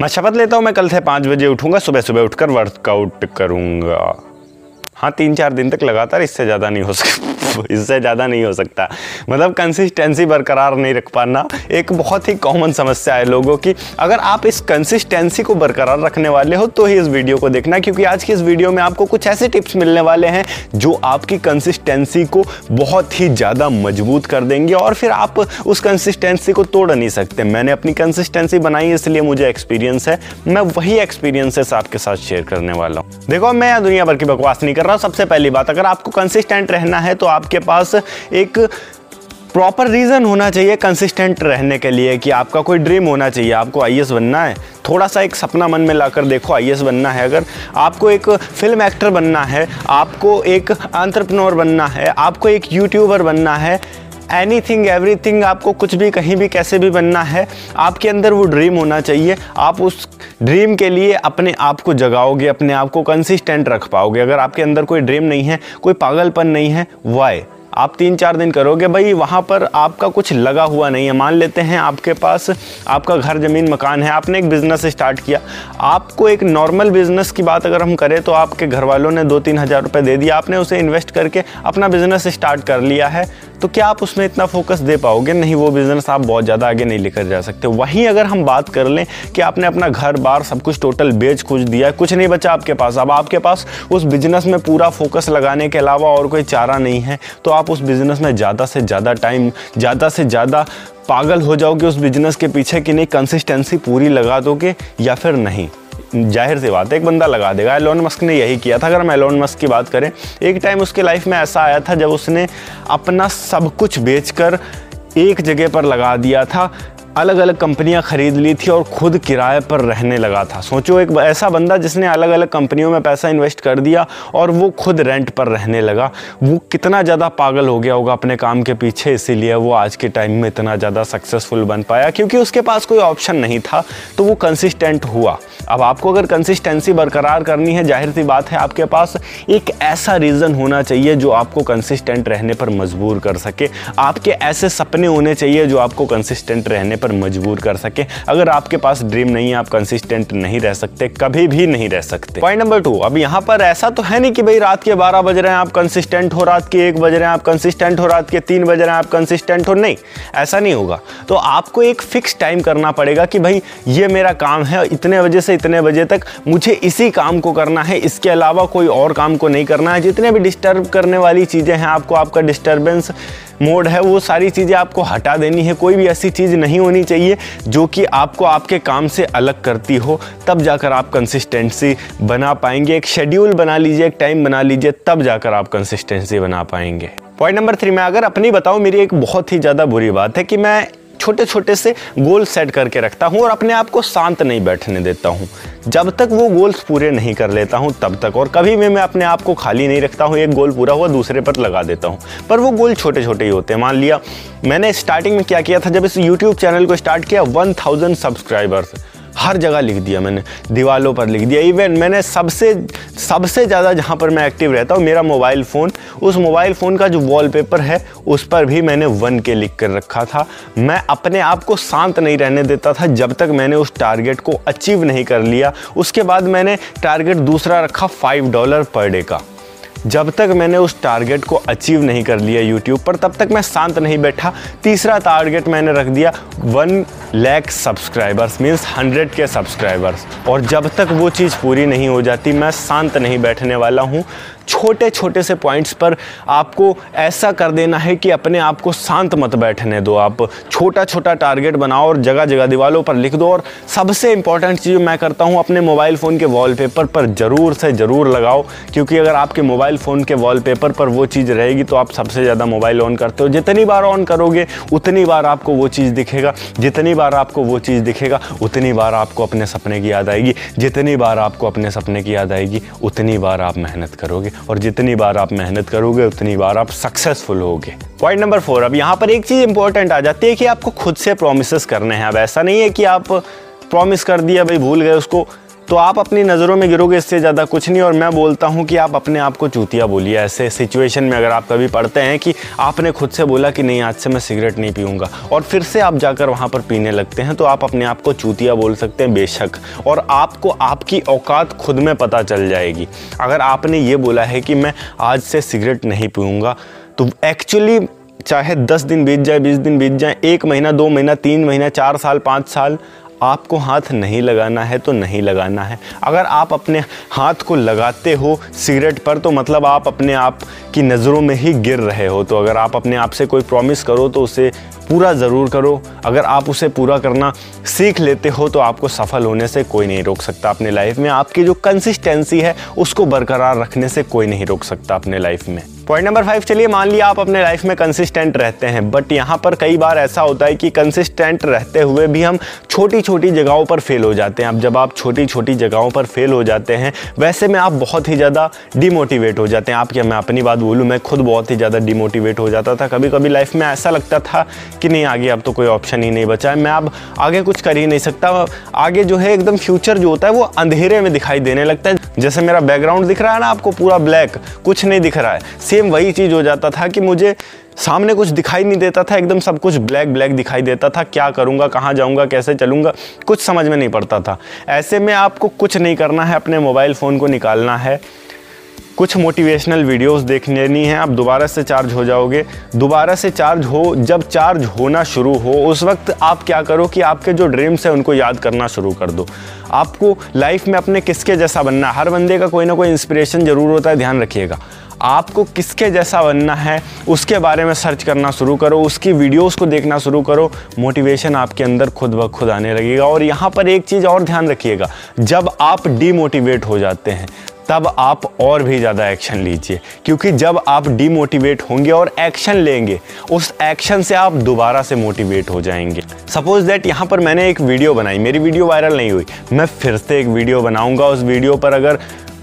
मैं शपथ लेता हूँ, मैं कल से पाँच बजे उठूँगा, सुबह सुबह उठकर वर्कआउट करूँगा। हाँ तीन चार दिन तक लगातार इससे ज़्यादा नहीं हो सकता। इससे ज़्यादा नहीं हो सकता। मतलब कंसिस्टेंसी बरकरार नहीं रख पाना एक बहुत ही कॉमन समस्या है लोगों की। अगर आप इस कंसिस्टेंसी को बरकरार रखने वाले हो तो ही इस वीडियो को देखना, क्योंकि आज की इस वीडियो में आपको कुछ ऐसे टिप्स मिलने वाले हैं, जो आपकी कंसिस्टेंसी को बहुत ही ज़्यादा मज़बूत कर देंगे और फिर आप उस कंसिस्टेंसी को तोड़ नहीं सकते। मैंने अपनी कंसिस्टेंसी बनाई, इसलिए मुझे एक्सपीरियंस है। मैं वही एक्सपीरियंसेस आपके साथ शेयर करने वाला हूँ। देखो, मैं दुनिया भर की बकवास नहीं कर रहा सबसे पहली बात, अगर आपको कंसिस्टेंट रहना है तो आपके पास एक प्रॉपर रीज़न होना चाहिए कंसिस्टेंट रहने के लिए कि आपका कोई ड्रीम होना चाहिए। आपको आई बनना है। थोड़ा सा एक सपना मन में लाकर देखो आई बनना है। अगर आपको एक फ़िल्म एक्टर बनना है, आपको एक एंट्रप्रनोर बनना है, आपको एक यूट्यूबर बनना है एनी थिंग एवरी थिंग आपको कुछ भी, कहीं भी, कैसे भी बनना है, आपके अंदर वो ड्रीम होना चाहिए। आप उस ड्रीम के लिए अपने आप को जगाओगे, अपने आप को कंसिस्टेंट रख पाओगे। अगर आपके अंदर कोई ड्रीम नहीं है, कोई पागलपन नहीं है वाई आप तीन चार दिन करोगे, भाई, वहाँ पर आपका कुछ लगा हुआ नहीं है। मान लेते हैं आपके पास, आपका घर, ज़मीन, मकान है, आपने एक बिज़नेस स्टार्ट किया। आपको एक नॉर्मल बिज़नेस की बात अगर हम करें तो आपके घर वालों ने दो तीन हज़ार रुपये दे दिया आपने उसे इन्वेस्ट करके अपना बिज़नेस स्टार्ट कर लिया है। तो क्या आप उसमें इतना फोकस दे पाओगे? नहीं, वो बिज़नेस आप बहुत ज़्यादा आगे नहीं लेकर जा सकते। वहीं अगर हम बात कर लें कि आपने अपना घर, बार सब कुछ टोटल बेच कुछ दिया कुछ नहीं बचा आपके पास। अब आपके पास उस बिज़नेस में पूरा फोकस लगाने के अलावा और कोई चारा नहीं है तो आप उस बिज़नेस में ज़्यादा से ज़्यादा टाइम ज़्यादा से ज़्यादा पागल हो जाओगे उस बिज़नेस के पीछे कि नहीं कंसिस्टेंसी पूरी लगा दोगे या फिर नहीं? ज़ाहिर सी बात है, एक बंदा लगा देगा। एलोन मस्क ने यही किया था। अगर हम एलोन मस्क की बात करें, एक टाइम उसके लाइफ में ऐसा आया था जब उसने अपना सब कुछ बेचकर एक जगह पर लगा दिया था। अलग अलग कंपनियाँ खरीद ली थी और खुद किराए पर रहने लगा था। सोचो, एक ऐसा बंदा जिसने अलग अलग कंपनियों में पैसा इन्वेस्ट कर दिया और वो खुद रेंट पर रहने लगा। वो कितना ज़्यादा पागल हो गया होगा अपने काम के पीछे, इसीलिए वो आज के टाइम में इतना ज़्यादा सक्सेसफुल बन पाया, क्योंकि उसके पास कोई ऑप्शन नहीं था तो वो कंसिस्टेंट हुआ। अब आपको अगर कंसिस्टेंसी बरकरार करनी है, ज़ाहिर सी बात है, आपके पास एक ऐसा रीज़न होना चाहिए जो आपको कंसिस्टेंट रहने पर मजबूर कर सके। आपके ऐसे सपने होने चाहिए जो आपको कंसिस्टेंट रहने पर मजबूर कर सके। अगर आपके पास ड्रीम नहीं है, आप कंसिस्टेंट नहीं रह सकते, कभी भी नहीं रह सकते। पॉइंट नंबर टू अब यहाँ पर ऐसा तो है नहीं कि भाई रात के बारह बज रहे हैं, आप कंसिस्टेंट हो, रात के एक बज रहे हैं, आप कंसिस्टेंट हो, रात के तीन बज रहे हैं, आप कंसिस्टेंट हो। नहीं, ऐसा नहीं होगा। तो आपको एक फिक्स टाइम करना पड़ेगा कि भाई, ये मेरा काम है, इतने बजे से इतने बजे तक मुझे इसी काम को करना है, इसके अलावा कोई और काम को नहीं करना है। जितने भी डिस्टर्ब करने वाली चीज़ें हैं, आपको आपका डिस्टर्बेंस मोड है, वो सारी चीज़ें आपको हटा देनी है। कोई भी ऐसी चीज़ नहीं होनी चाहिए जो कि आपको आपके काम से अलग करती हो। तब जाकर आप कंसिस्टेंसी बना पाएँगे। एक शेड्यूल बना लीजिए, एक टाइम बना लीजिए, तब जाकर आप कंसिस्टेंसी बना पाएँगे। पॉइंट नंबर थ्री मैं अगर अपनी बताऊँ, मेरी एक बहुत ही ज़्यादा बुरी बात है कि मैं छोटे छोटे से गोल सेट करके रखता हूँ और अपने आप को शांत नहीं बैठने देता हूँ। जब तक वो गोल्स पूरे नहीं कर लेता हूँ, तब तक। और कभी भी मैं अपने आप को खाली नहीं रखता हूँ, एक गोल पूरा हुआ, दूसरे पर लगा देता हूँ। पर वो गोल छोटे छोटे ही होते हैं। मान लिया, मैंने स्टार्टिंग में क्या किया था, जब इस यूट्यूब चैनल को स्टार्ट किया वन थाउज़ेंड सब्सक्राइबर्स हर जगह लिख दिया मैंने, दीवालों पर लिख दिया। इवन मैंने सबसे सबसे ज़्यादा जहाँ पर मैं एक्टिव रहता हूँ, मेरा मोबाइल फ़ोन उस मोबाइल फ़ोन का जो वॉलपेपर है, उस पर भी मैंने वन के लिख कर रखा था। मैं अपने आप को शांत नहीं रहने देता था जब तक मैंने उस टारगेट को अचीव नहीं कर लिया। उसके बाद मैंने टारगेट दूसरा रखा फाइव डॉलर पर डे का। जब तक मैंने उस टारगेट को अचीव नहीं कर लिया यूट्यूब पर, तब तक मैं शांत नहीं बैठा। तीसरा टारगेट मैंने रख दिया one lakh subscribers means hundred K subscribers और जब तक वो चीज़ पूरी नहीं हो जाती, मैं शांत नहीं बैठने वाला हूँ। छोटे छोटे से पॉइंट्स पर आपको ऐसा कर देना है कि अपने आप को शांत मत बैठने दो आप। छोटा छोटा टारगेट बनाओ और जगह जगह दीवारों पर लिख दो और सबसे इंपॉर्टेंट चीज़ मैं करता हूँ अपने मोबाइल फ़ोन के वॉलपेपर पर ज़रूर से ज़रूर लगाओ, क्योंकि अगर आपके मोबाइल फ़ोन के वॉलपेपर पर वो चीज़ रहेगी तो आप सबसे ज़्यादा मोबाइल ऑन करते हो। जितनी बार ऑन करोगे, उतनी बार आपको वो चीज़ दिखेगा। जितनी बार आपको वो चीज़ दिखेगा, उतनी बार आपको अपने सपने की याद आएगी। जितनी बार आपको अपने सपने की याद आएगी, उतनी बार आप मेहनत करोगे। और जितनी बार आप मेहनत करोगे, उतनी बार आप सक्सेसफुल होगे। पॉइंट नंबर फोर अब यहाँ पर एक चीज़ इंपॉर्टेंट आ जाती है कि आपको खुद से प्रोमिस करने हैं। अब ऐसा नहीं है कि आप प्रॉमिस कर दिया, भाई भूल गए उसको। तो आप अपनी नज़रों में गिरोगे, इससे ज़्यादा कुछ नहीं। और मैं बोलता हूँ कि आप अपने आप को चूतिया बोलिए। ऐसे सिचुएशन में अगर आप कभी पढ़ते हैं कि आपने खुद से बोला कि नहीं, आज से मैं सिगरेट नहीं पीऊँगा, और फिर से आप जाकर वहाँ पर पीने लगते हैं तो आप अपने आप को चूतिया बोल सकते हैं बेशक। और आपको आपकी औकात खुद में पता चल जाएगी। अगर आपने ये बोला है कि मैं आज से सिगरेट नहीं पीऊँगा तो एक्चुअली चाहे दस दिन बीत जाए, बीस दिन बीत जाए, एक महीना, दो महीना, तीन महीना, चार साल, पाँच साल आपको हाथ नहीं लगाना है तो नहीं लगाना है। अगर आप अपने हाथ को लगाते हो सिगरेट पर तो मतलब आप अपने आप की नज़रों में ही गिर रहे हो। तो अगर आप अपने आप से कोई प्रॉमिस करो तो उसे पूरा ज़रूर करो। अगर आप उसे पूरा करना सीख लेते हो तो आपको सफल होने से कोई नहीं रोक सकता अपने लाइफ में। आपकी जो कंसिस्टेंसी है, उसको बरकरार रखने से कोई नहीं रोक सकता अपने लाइफ में। पॉइंट नंबर फाइव चलिए मान लिया आप अपने लाइफ में कंसिस्टेंट रहते हैं। बट यहाँ पर कई बार ऐसा होता है कि कंसिस्टेंट रहते हुए भी हम छोटी छोटी जगहों पर फेल हो जाते हैं। अब जब आप छोटी छोटी जगहों पर फेल हो जाते हैं, वैसे में आप बहुत ही ज़्यादा डिमोटिवेट हो जाते हैं। आप क्या, मैं अपनी बात बोलूँ, मैं खुद बहुत ही ज़्यादा डिमोटिवेट हो जाता था। कभी कभी लाइफ में ऐसा लगता था कि नहीं, आगे अब तो कोई ऑप्शन ही नहीं बचा है। मैं अब आगे कुछ कर ही नहीं सकता। आगे जो है एकदम फ्यूचर जो होता है, वो अंधेरे में दिखाई देने लगता है। जैसे मेरा बैकग्राउंड दिख रहा है ना आपको, पूरा ब्लैक कुछ नहीं दिख रहा है। सेम वही चीज़ हो जाता था कि मुझे सामने कुछ दिखाई नहीं देता था, एकदम सब कुछ ब्लैक ब्लैक दिखाई देता था। क्या करूँगा, कहाँ जाऊँगा, कैसे चलूँगा, कुछ समझ में नहीं पड़ता था। ऐसे में आपको कुछ नहीं करना है, अपने मोबाइल फ़ोन को निकालना है। कुछ मोटिवेशनल वीडियोस देख लेनी है। आप दोबारा से चार्ज हो जाओगे। दोबारा से चार्ज हो, जब चार्ज होना शुरू हो, उस वक्त आप क्या करो कि आपके जो ड्रीम्स हैं, उनको याद करना शुरू कर दो। आपको लाइफ में अपने किसके जैसा बनना हर बंदे का कोई ना कोई इंस्पिरेशन ज़रूर होता है, ध्यान रखिएगा। आपको किसके जैसा बनना है, उसके बारे में सर्च करना शुरू करो, उसकी वीडियोस को देखना शुरू करो। मोटिवेशन आपके अंदर खुद ब खुद आने लगेगा। और यहाँ पर एक चीज़ और ध्यान रखिएगा। जब आप डीमोटिवेट हो जाते हैं तब आप और भी ज़्यादा एक्शन लीजिए, क्योंकि जब आप डीमोटिवेट होंगे और एक्शन लेंगे, उस एक्शन से आप दोबारा से मोटिवेट हो जाएँगे। सपोज़ दैट यहाँ पर मैंने एक वीडियो बनाई, मेरी वीडियो वायरल नहीं हुई। मैं फिर से एक वीडियो बनाऊँगा, उस वीडियो पर अगर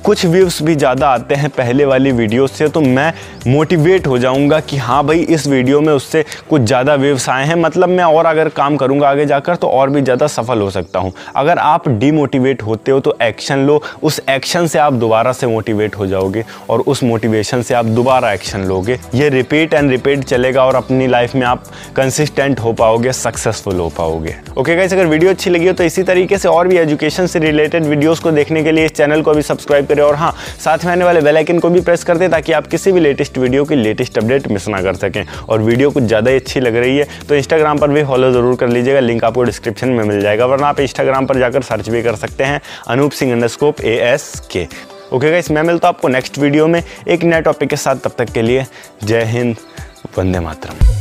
कुछ व्यूज़ भी ज़्यादा आते हैं पहले वाली वीडियो से तो मैं मोटिवेट हो जाऊँगा कि हाँ भाई, इस वीडियो में उससे कुछ ज़्यादा व्यूज़ आए हैं। मतलब मैं और अगर काम करूँगा आगे जाकर तो और भी ज़्यादा सफल हो सकता हूँ। अगर आप डीमोटिवेट होते हो तो एक्शन लो। उस एक्शन से आप दोबारा से मोटिवेट हो जाओगे और उस मोटिवेशन से आप दोबारा एक्शन लोगे। ये रिपीट एंड रिपीट चलेगा और अपनी लाइफ में आप कंसिस्टेंट हो पाओगे सक्सेसफुल हो पाओगे। ओके गाइस अगर वीडियो अच्छी लगी हो तो इसी तरीके से और भी एजुकेशन से रिलेटेड वीडियोज़ को देखने के लिए इस चैनल को भी सब्सक्राइब करें और हाँ साथ में आने वाले बेल आइकन को भी प्रेस कर दें ताकि आप किसी भी लेटेस्ट वीडियो की लेटेस्ट अपडेट मिस ना कर सकें। और वीडियो कुछ ज़्यादा ही अच्छी लग रही है तो इंस्टाग्राम पर भी फॉलो ज़रूर कर लीजिएगा। लिंक आपको डिस्क्रिप्शन में मिल जाएगा, वरना आप इंस्टाग्राम पर जाकर सर्च भी कर सकते हैं। Anoop Singh underscore A S K okay guys मैं मिलता हूँ आपको नेक्स्ट वीडियो में एक नए टॉपिक के साथ। तब तक के लिए जय हिंद, वंदे मातरम।